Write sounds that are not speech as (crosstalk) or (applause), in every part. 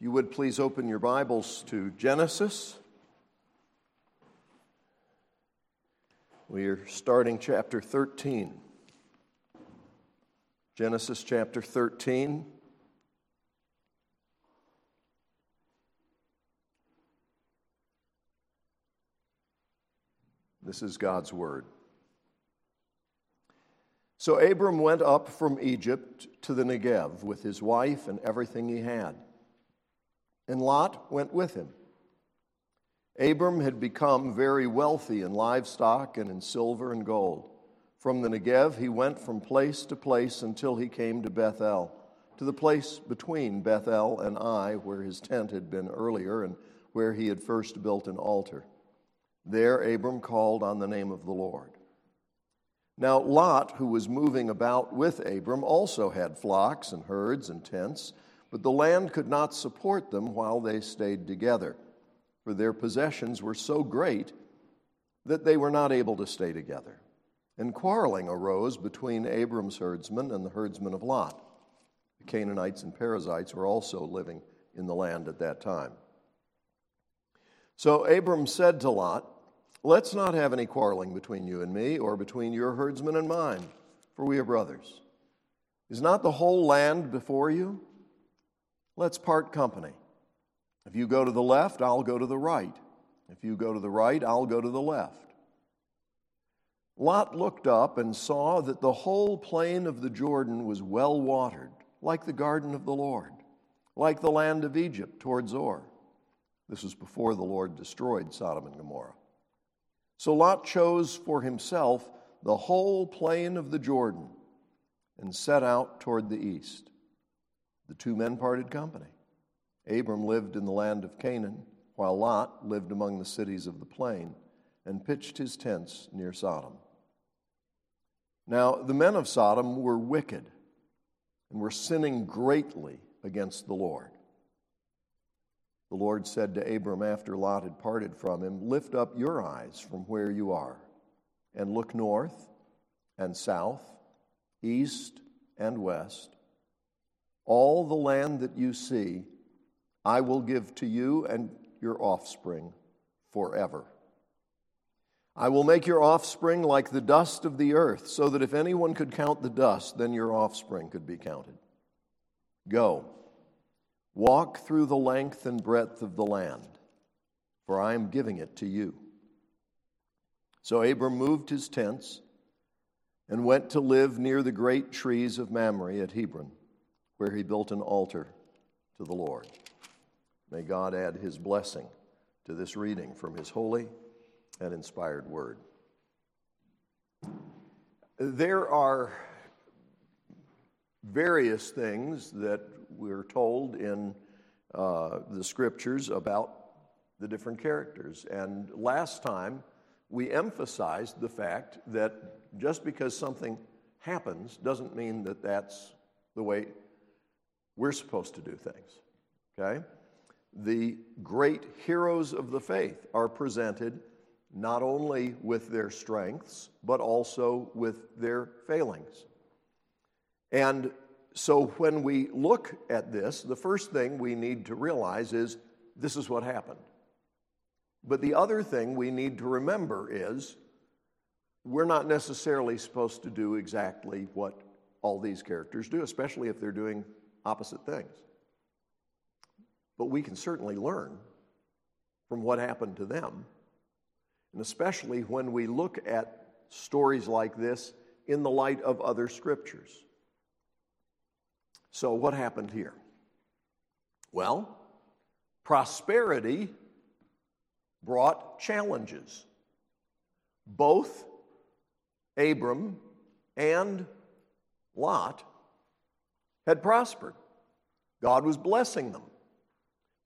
You would please open your Bibles to Genesis. We are starting chapter 13. Genesis chapter 13. This is God's Word. So Abram went up from Egypt to the Negev with his wife and everything he had. And Lot went with him. Abram had become very wealthy in livestock and in silver and gold. From the Negev, he went from place to place until he came to Bethel, to the place between Bethel and Ai, where his tent had been earlier and where he had first built an altar. There, Abram called on the name of the Lord. Now, Lot, who was moving about with Abram, also had flocks and herds and tents, but the land could not support them while they stayed together, for their possessions were so great that they were not able to stay together. And quarreling arose between Abram's herdsmen and the herdsmen of Lot. The Canaanites and Perizzites were also living in the land at that time. So Abram said to Lot, Let's not have any quarreling between you and me, or between your herdsmen and mine, for we are brothers. Is not the whole land before you? Let's part company. If you go to the left, I'll go to the right. If you go to the right, I'll go to the left. Lot looked up and saw that the whole plain of the Jordan was well watered, like the garden of the Lord, like the land of Egypt toward Zoar. This was before the Lord destroyed Sodom and Gomorrah. So Lot chose for himself the whole plain of the Jordan and set out toward the east. The two men parted company. Abram lived in the land of Canaan, while Lot lived among the cities of the plain and pitched his tents near Sodom. Now, the men of Sodom were wicked and were sinning greatly against the Lord. The Lord said to Abram after Lot had parted from him, Lift up your eyes from where you are, and look north and south, east and west. All the land that you see, I will give to you and your offspring forever. I will make your offspring like the dust of the earth, so that if anyone could count the dust, then your offspring could be counted. Go Walk through the length and breadth of the land, for I am giving it to you. So Abram moved his tents and went to live near the great trees of Mamre at Hebron, where he built an altar to the Lord. May God add his blessing to this reading from his holy and inspired word. There are various things that we're told in uh, the scriptures about the different characters. And last time, we emphasized the fact that just because something happens doesn't mean that that's the way we're supposed to do things. Okay? The great heroes of the faith are presented not only with their strengths, but also with their failings. And so when we look at this, the first thing we need to realize is this is what happened. But the other thing we need to remember is we're not necessarily supposed to do exactly what all these characters do, especially if they're doing opposite things. But we can certainly learn from what happened to them, and especially when we look at stories like this in the light of other scriptures. So, what happened here? Well, prosperity brought challenges. Both Abram and Lot had prospered. God was blessing them.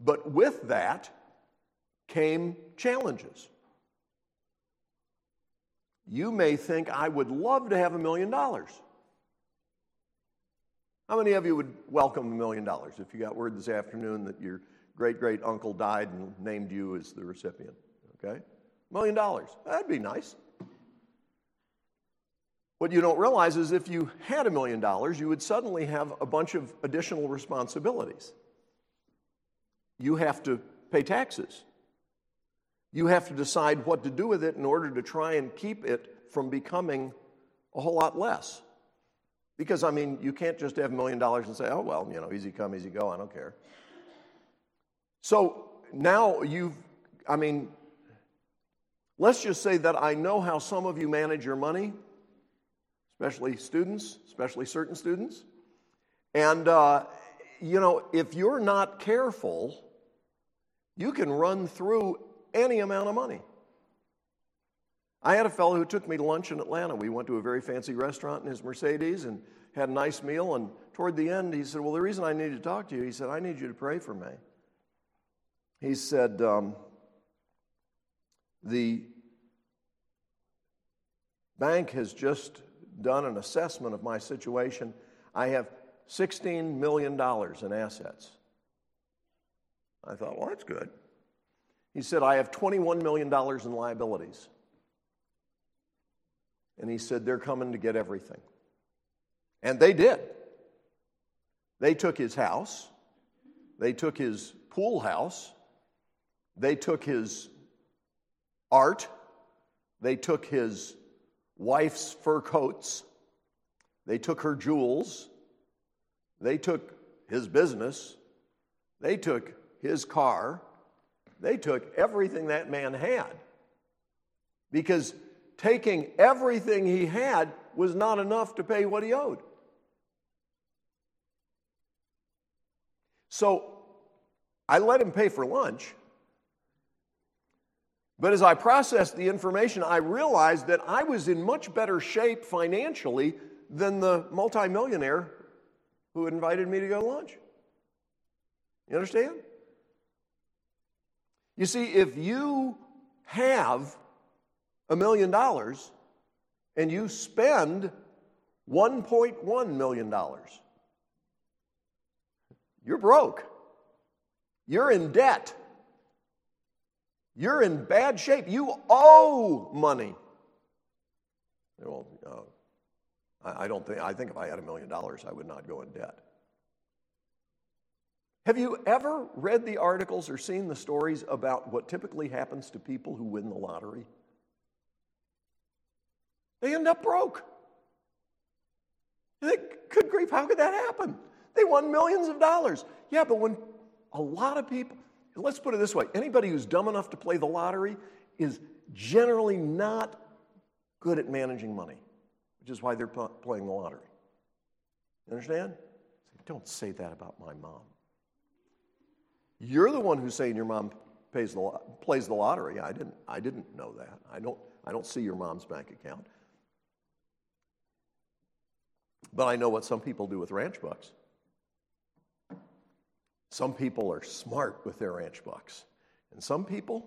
But with that came challenges. You may think, I would love to have a million dollars. How many of you would welcome a million dollars if you got word this afternoon that your great great uncle died and named you as the recipient? Okay? A Million dollars. That'd be nice. What you don't realize is if you had a million dollars, you would suddenly have a bunch of additional responsibilities. you have to pay taxes. You have to decide what to do with it in order to try and keep it from becoming a whole lot less. Because, I mean, you can't just have a million dollars and say, oh, well, you know, easy come, easy go, I don't care. So now you've, I mean, let's just say that I know how some of you manage your money, especially students, especially certain students. And, uh, you know, if you're not careful, you can run through any amount of money. I had a fellow who took me to lunch in Atlanta. We went to a very fancy restaurant in his Mercedes and had a nice meal. And toward the end, he said, Well, the reason I need to talk to you, he said, I need you to pray for me. He said, um, The bank has just done an assessment of my situation. I have $16 million in assets. I thought, Well, that's good. He said, I have $21 million in liabilities. And he said, They're coming to get everything. And they did. They took his house, they took his pool house, they took his art, they took his wife's fur coats, they took her jewels, they took his business, they took his car, they took everything that man had. Because taking everything he had was not enough to pay what he owed. So I let him pay for lunch. But as I processed the information, I realized that I was in much better shape financially than the multimillionaire who invited me to go to lunch. You understand? You see, if you have a million dollars and you spend $1.1 million, you're broke. You're in debt. You're in bad shape. You owe money. Well, uh, I don't think, I think if I had a million dollars, I would not go in debt. Have you ever read the articles or seen the stories about what typically happens to people who win the lottery? They end up broke. You think, good grief, how could that happen? They won millions of dollars. Yeah, but when a lot of people, let's put it this way anybody who's dumb enough to play the lottery is generally not good at managing money, which is why they're playing the lottery. You understand? Don't say that about my mom. You're the one who's saying your mom pays the, plays the lottery. I didn't, I didn't know that. I don't, I don't see your mom's bank account. But I know what some people do with ranch bucks. Some people are smart with their ranch bucks. And some people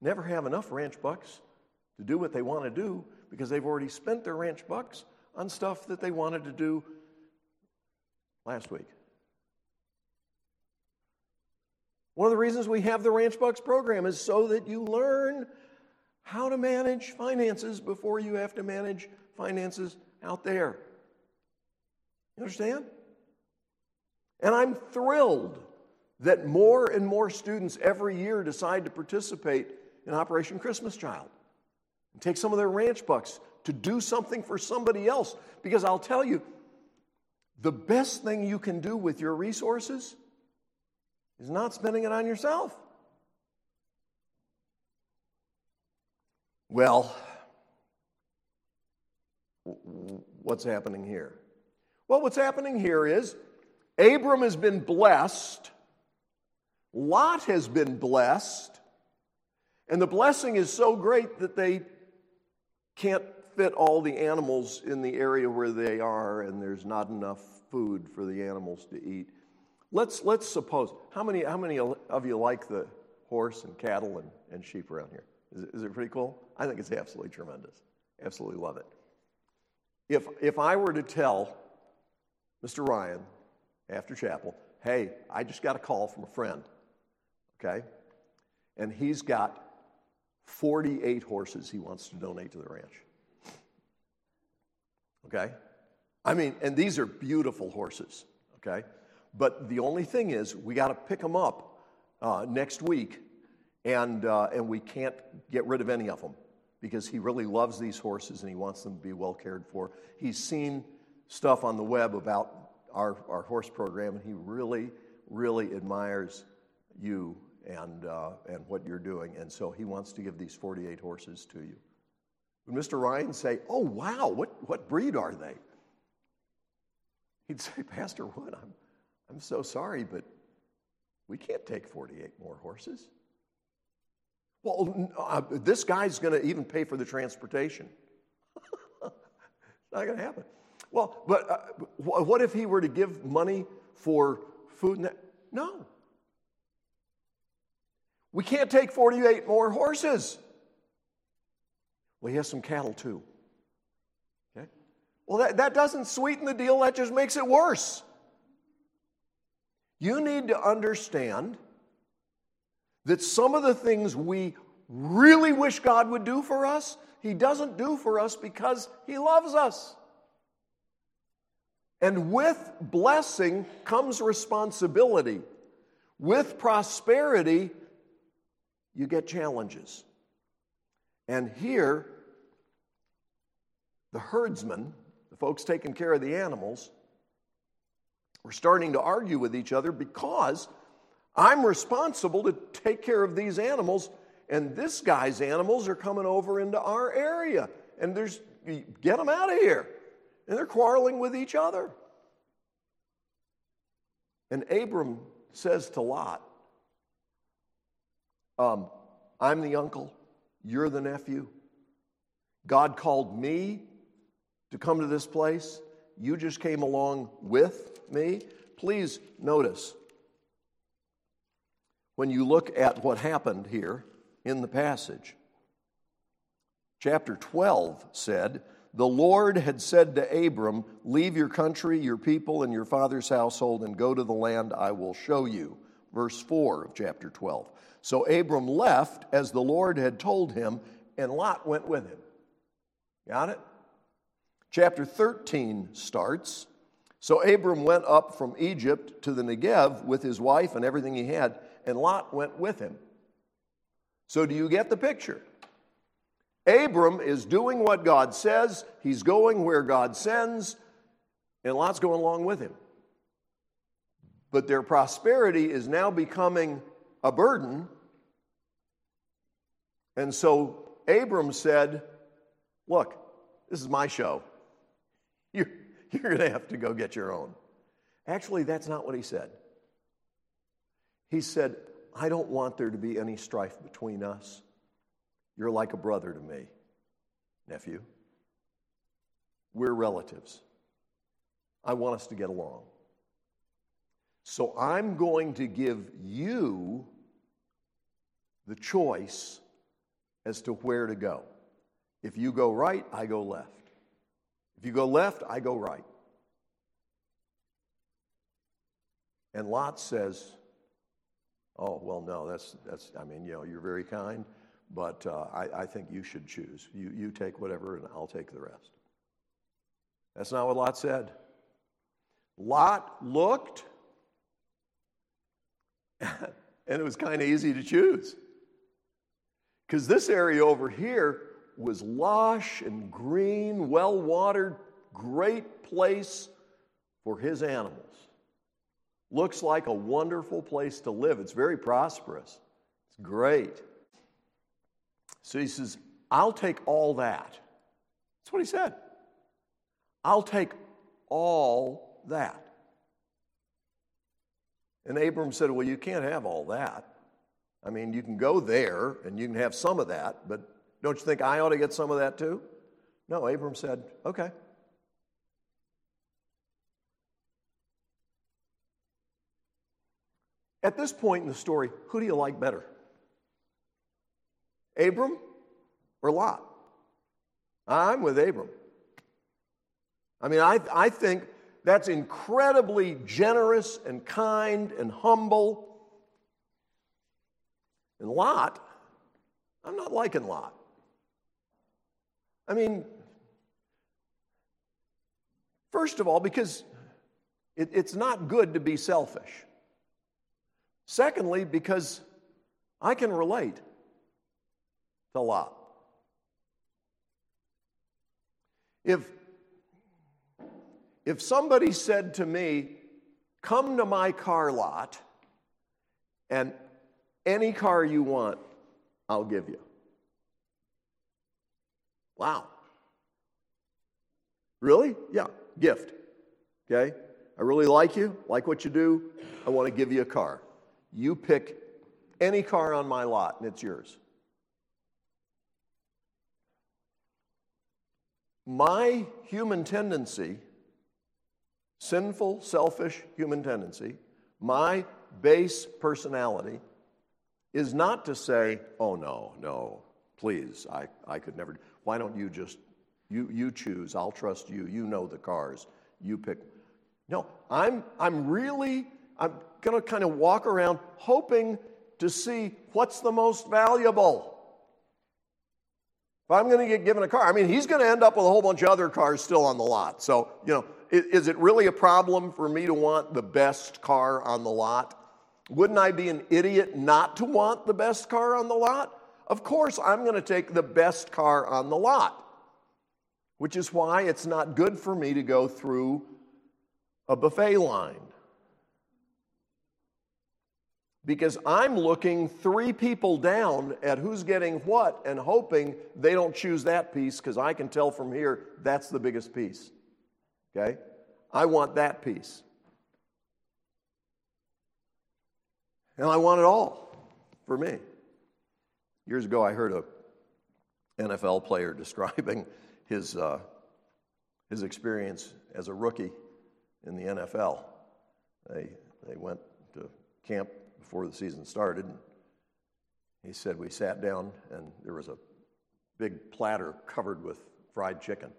never have enough ranch bucks to do what they want to do because they've already spent their ranch bucks on stuff that they wanted to do last week. One of the reasons we have the Ranch Bucks program is so that you learn how to manage finances before you have to manage finances out there. You understand? And I'm thrilled that more and more students every year decide to participate in Operation Christmas Child and take some of their ranch bucks to do something for somebody else. Because I'll tell you, the best thing you can do with your resources is not spending it on yourself. Well, what's happening here? Well, what's happening here is Abram has been blessed, Lot has been blessed, and the blessing is so great that they can't fit all the animals in the area where they are, and there's not enough food for the animals to eat. Let's, let's suppose, how many, how many of you like the horse and cattle and, and sheep around here? Is it, is it pretty cool? I think it's absolutely tremendous. Absolutely love it. If, if I were to tell Mr. Ryan after chapel, hey, I just got a call from a friend, okay? And he's got 48 horses he wants to donate to the ranch. Okay? I mean, and these are beautiful horses, okay? But the only thing is, we got to pick them up uh, next week, and, uh, and we can't get rid of any of them because he really loves these horses and he wants them to be well cared for. He's seen stuff on the web about our, our horse program, and he really, really admires you and, uh, and what you're doing. And so he wants to give these 48 horses to you. Would Mr. Ryan say, Oh, wow, what, what breed are they? He'd (laughs) say, Pastor Wood, I'm, I'm so sorry, but we can't take 48 more horses. Well, uh, this guy's going to even pay for the transportation. (laughs) it's not going to happen. Well, but uh, what if he were to give money for food? And No. We can't take 48 more horses. Well, he has some cattle too. Okay? Well, that, that doesn't sweeten the deal, that just makes it worse. You need to understand that some of the things we really wish God would do for us, He doesn't do for us because He loves us. And with blessing comes responsibility. With prosperity, you get challenges. And here, the herdsmen, the folks taking care of the animals, were starting to argue with each other because I'm responsible to take care of these animals, and this guy's animals are coming over into our area. And there's, get them out of here. And they're quarreling with each other. And Abram says to Lot, um, I'm the uncle, you're the nephew. God called me to come to this place. You just came along with me. Please notice when you look at what happened here in the passage. Chapter 12 said, The Lord had said to Abram, Leave your country, your people, and your father's household, and go to the land I will show you. Verse 4 of chapter 12. So Abram left as the Lord had told him, and Lot went with him. Got it? Chapter 13 starts. So Abram went up from Egypt to the Negev with his wife and everything he had, and Lot went with him. So, do you get the picture? Abram is doing what God says, he's going where God sends, and Lot's going along with him. But their prosperity is now becoming a burden. And so Abram said, Look, this is my show. (laughs) You're, you're going to have to go get your own. Actually, that's not what he said. He said, I don't want there to be any strife between us. You're like a brother to me, nephew. We're relatives. I want us to get along. So I'm going to give you the choice as to where to go. If you go right, I go left. If you go left, I go right. And Lot says, Oh, well, no, that's, that's I mean, you know, you're very kind, but uh, I, I think you should choose. You, you take whatever, and I'll take the rest. That's not what Lot said. Lot looked, (laughs) and it was kind of easy to choose. Because this area over here was lush and green, well watered, great place for his animals. Looks like a wonderful place to live. It's very prosperous. It's great. So he says, I'll take all that. That's what he said. I'll take all that. And Abram said, Well, you can't have all that. I mean, you can go there and you can have some of that, but don't you think I ought to get some of that too? No, Abram said, Okay. At this point in the story, who do you like better? Abram or Lot? I'm with Abram. I mean, I, I think that's incredibly generous and kind and humble. And Lot, I'm not liking Lot. I mean, first of all, because it, it's not good to be selfish. Secondly, because I can relate to Lot. If, if somebody said to me, Come to my car lot, and any car you want, I'll give you. Wow. Really? Yeah, gift. Okay? I really like you, like what you do. I want to give you a car. You pick any car on my lot, and it's yours. My human tendency, sinful, selfish human tendency, my base personality is not to say, oh no, no, please, I, I could never. Why don't you just, you, you choose, I'll trust you, you know the cars, you pick. No, I'm, I'm really, I'm going to kind of walk around hoping to see what's the most valuable. If I'm going to get given a car, I mean, he's going to end up with a whole bunch of other cars still on the lot. So, you know, is, is it really a problem for me to want the best car on the lot? Wouldn't I be an idiot not to want the best car on the lot? Of course, I'm going to take the best car on the lot, which is why it's not good for me to go through a buffet line. Because I'm looking three people down at who's getting what and hoping they don't choose that piece because I can tell from here that's the biggest piece. Okay? I want that piece. And I want it all for me. Years ago, I heard a NFL player (laughs) describing his, uh, his experience as a rookie in the NFL. They, they went to camp before the season started. He said, We sat down, and there was a big platter covered with fried chicken.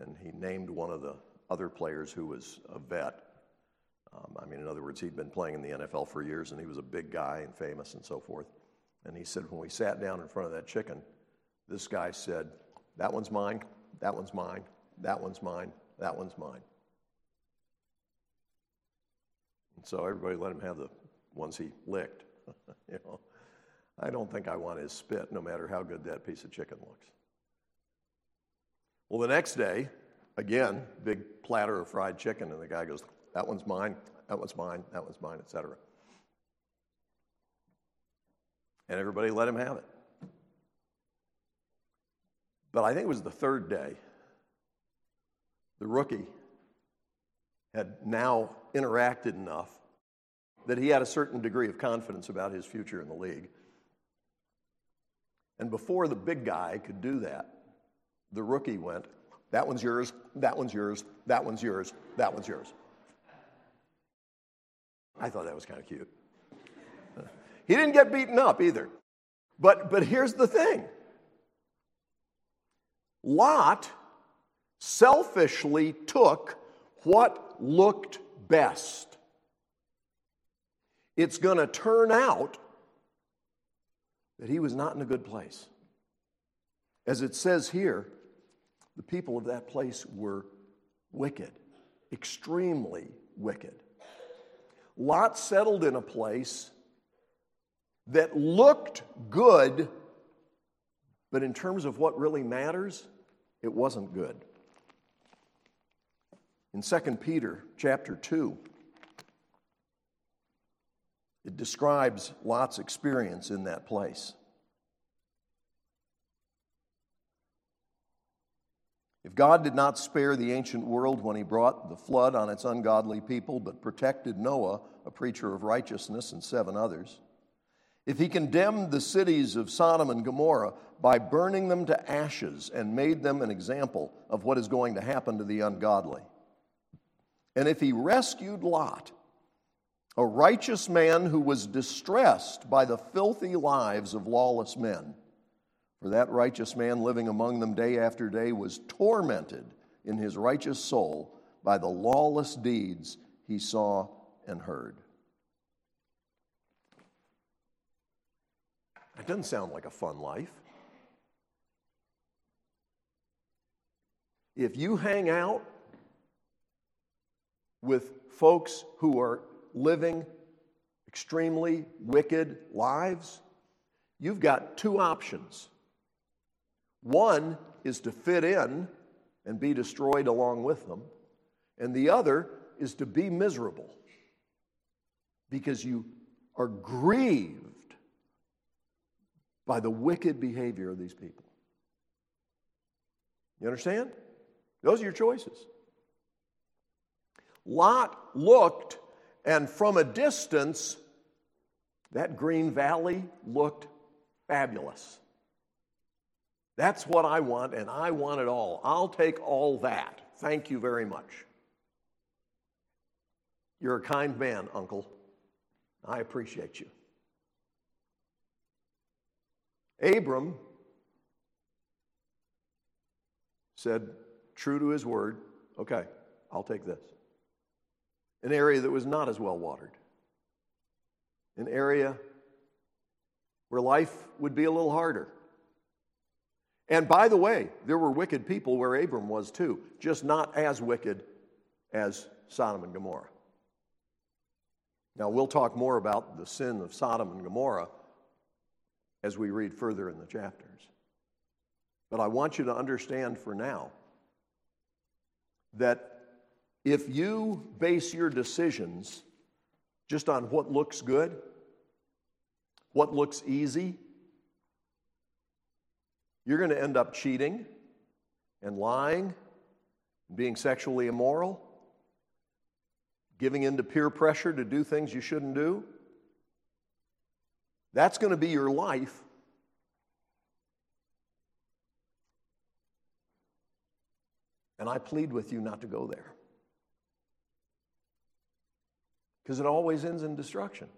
And he named one of the other players who was a vet. Um, I mean, in other words, he'd been playing in the NFL for years, and he was a big guy and famous and so forth. And he said, When we sat down in front of that chicken, this guy said, That one's mine, that one's mine, that one's mine, that one's mine. And so everybody let him have the ones he licked. (laughs) you know, I don't think I want his spit, no matter how good that piece of chicken looks. Well, the next day, again, big platter of fried chicken, and the guy goes, "That one's mine. That one's mine. That one's mine," etc. And everybody let him have it. But I think it was the third day. The rookie had now interacted enough that he had a certain degree of confidence about his future in the league. And before the big guy could do that, the rookie went, That one's yours, that one's yours, that one's yours, that one's yours. I thought that was kind of cute. (laughs) He didn't get beaten up either. But, but here's the thing Lot selfishly took what looked best it's going to turn out that he was not in a good place. As it says here, the people of that place were wicked, extremely wicked. Lot settled in a place that looked good, but in terms of what really matters, it wasn't good. In 2 Peter chapter 2, it describes Lot's experience in that place. If God did not spare the ancient world when he brought the flood on its ungodly people, but protected Noah, a preacher of righteousness, and seven others, if he condemned the cities of Sodom and Gomorrah by burning them to ashes and made them an example of what is going to happen to the ungodly, and if he rescued Lot, a righteous man who was distressed by the filthy lives of lawless men. For that righteous man living among them day after day was tormented in his righteous soul by the lawless deeds he saw and heard. That doesn't sound like a fun life. If you hang out with folks who are living extremely wicked lives, you've got two options. One is to fit in and be destroyed along with them, and the other is to be miserable because you are grieved by the wicked behavior of these people. You understand? Those are your choices. Lot looked, and from a distance, that green valley looked fabulous. That's what I want, and I want it all. I'll take all that. Thank you very much. You're a kind man, Uncle. I appreciate you. Abram said, true to his word, okay, I'll take this. An area that was not as well watered, an area where life would be a little harder. And by the way, there were wicked people where Abram was too, just not as wicked as Sodom and Gomorrah. Now, we'll talk more about the sin of Sodom and Gomorrah as we read further in the chapters. But I want you to understand for now that if you base your decisions just on what looks good, what looks easy, you're going to end up cheating and lying, being sexually immoral, giving in to peer pressure to do things you shouldn't do. That's going to be your life. And I plead with you not to go there. Because it always ends in destruction.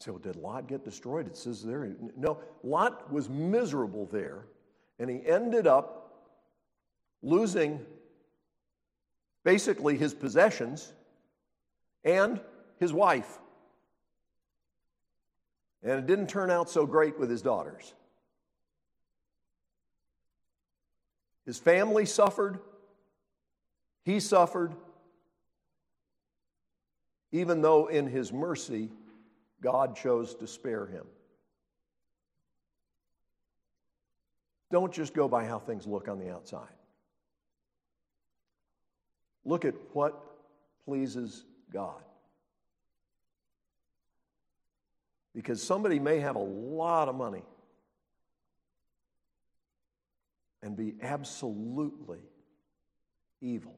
So, did Lot get destroyed? It says there. No, Lot was miserable there, and he ended up losing basically his possessions and his wife. And it didn't turn out so great with his daughters. His family suffered, he suffered, even though in his mercy, God chose to spare him. Don't just go by how things look on the outside. Look at what pleases God. Because somebody may have a lot of money and be absolutely evil.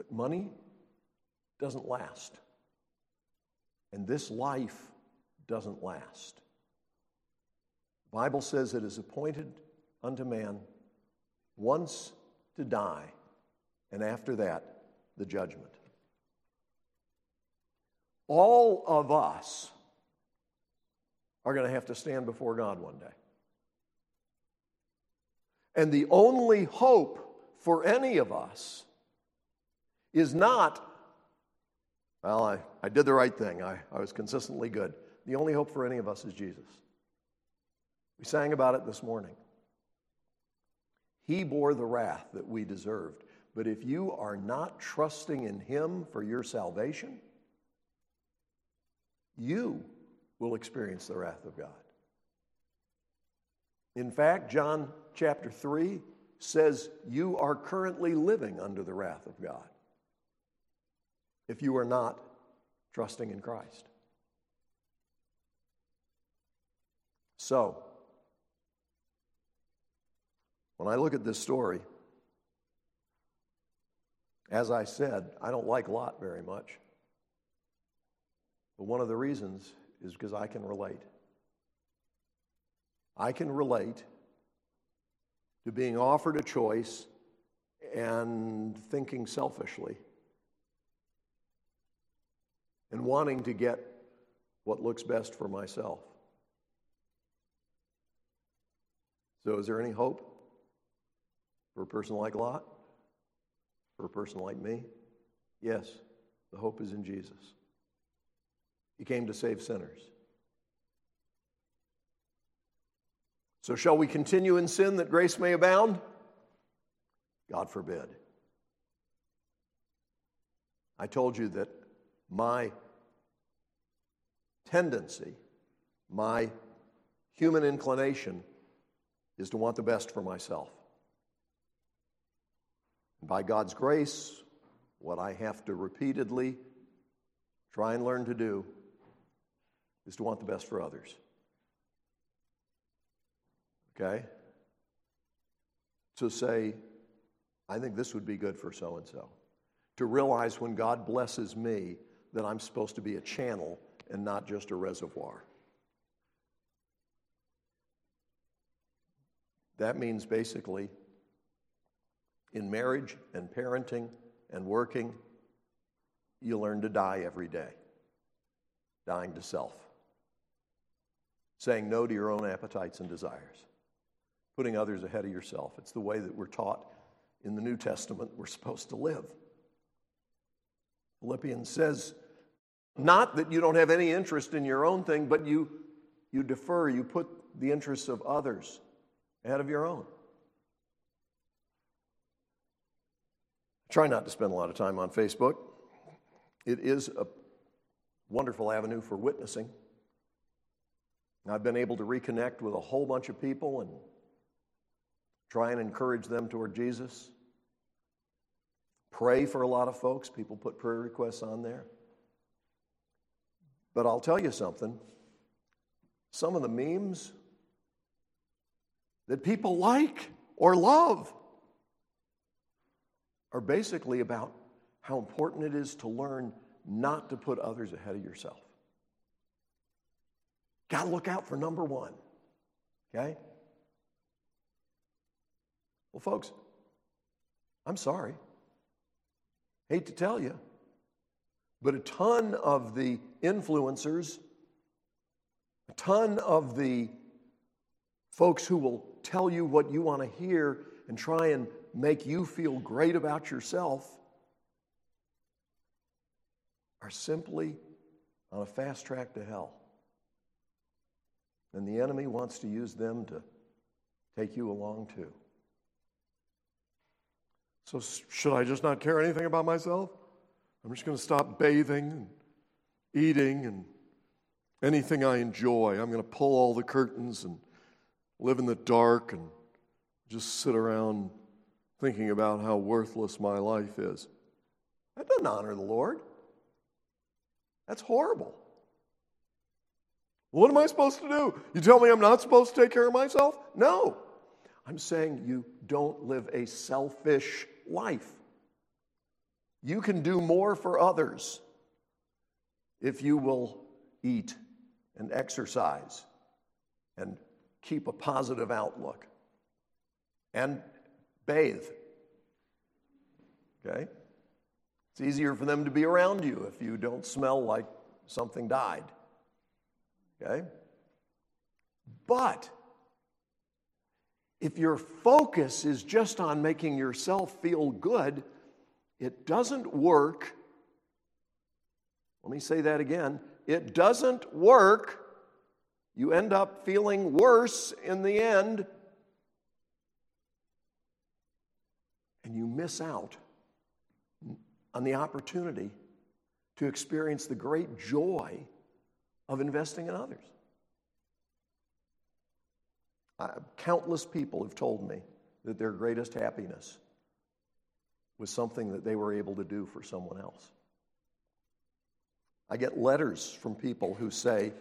But money doesn't last. And this life doesn't last. The Bible says it is appointed unto man once to die, and after that, the judgment. All of us are going to have to stand before God one day. And the only hope for any of us is not, well, I, I did the right thing, I, I was consistently good. The only hope for any of us is Jesus. We sang about it this morning. He bore the wrath that we deserved. But if you are not trusting in Him for your salvation, you will experience the wrath of God. In fact, John chapter 3 says you are currently living under the wrath of God if you are not trusting in Christ. So, when I look at this story, as I said, I don't like Lot very much. But one of the reasons is because I can relate. I can relate to being offered a choice and thinking selfishly and wanting to get what looks best for myself. So, is there any hope? For a person like Lot? For a person like me? Yes, the hope is in Jesus. He came to save sinners. So, shall we continue in sin that grace may abound? God forbid. I told you that my tendency, my human inclination, is to want the best for myself. And by God's grace, what I have to repeatedly try and learn to do is to want the best for others. Okay? To say, I think this would be good for so and so. To realize when God blesses me that I'm supposed to be a channel and not just a reservoir. That means basically in marriage and parenting and working, you learn to die every day, dying to self, saying no to your own appetites and desires, putting others ahead of yourself. It's the way that we're taught in the New Testament we're supposed to live. Philippians says, not that you don't have any interest in your own thing, but you, you defer, you put the interests of others ahead of your own. Try not to spend a lot of time on Facebook. It is a wonderful avenue for witnessing. I've been able to reconnect with a whole bunch of people and try and encourage them toward Jesus. Pray for a lot of folks. People put prayer requests on there. But I'll tell you something some of the memes that people like or love are basically about how important it is to learn not to put others ahead of yourself. Got to look out for number one, okay? Well, folks, I'm sorry. Hate to tell you, but a ton of the influencers, a ton of the folks who will tell you what you want to hear and try and make you feel great about yourself are simply on a fast track to hell. And the enemy wants to use them to take you along too. So, should I just not care anything about myself? I'm just going to stop bathing and eating and anything I enjoy. I'm going to pull all the curtains and live in the dark and just sit around thinking about how worthless my life is. That doesn't honor the Lord. That's horrible. What am I supposed to do? You tell me I'm not supposed to take care of myself? No. I'm saying you don't live a selfish life. You can do more for others if you will eat and exercise and keep a positive outlook and bathe. Okay? It's easier for them to be around you if you don't smell like something died. Okay? But if your focus is just on making yourself feel good, it doesn't work. Let me say that again. It doesn't work. You end up feeling worse in the end and you miss out on the opportunity to experience the great joy of investing in others. Countless people have told me that their greatest happiness was something that they were able to do for someone else. I get letters from people who say,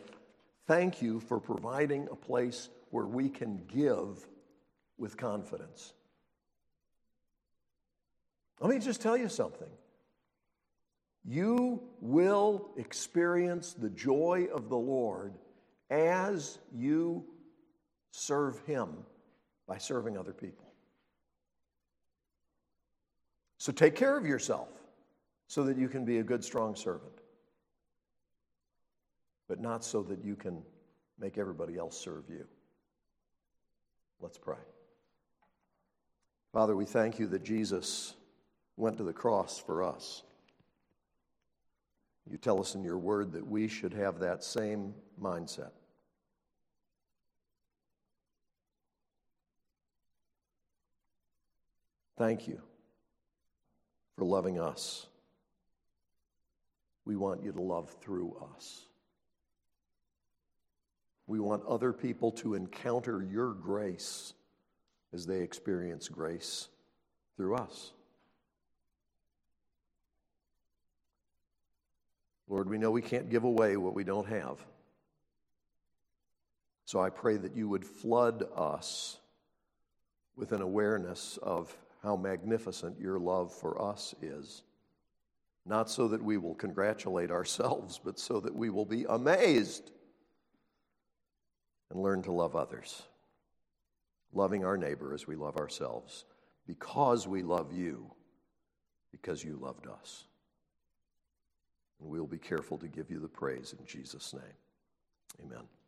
Thank you for providing a place where we can give with confidence. Let me just tell you something. You will experience the joy of the Lord as you serve Him by serving other people. So take care of yourself so that you can be a good, strong servant, but not so that you can make everybody else serve you. Let's pray. Father, we thank you that Jesus went to the cross for us. You tell us in your word that we should have that same mindset. Thank you for loving us We want you to love through us. We want other people to encounter your grace as they experience grace through us. Lord, we know we can't give away what we don't have. So I pray that you would flood us with an awareness of how magnificent your love for us is. Not so that we will congratulate ourselves, but so that we will be amazed and learn to love others, loving our neighbor as we love ourselves, because we love you, because you loved us. And we'll be careful to give you the praise in Jesus' name. Amen.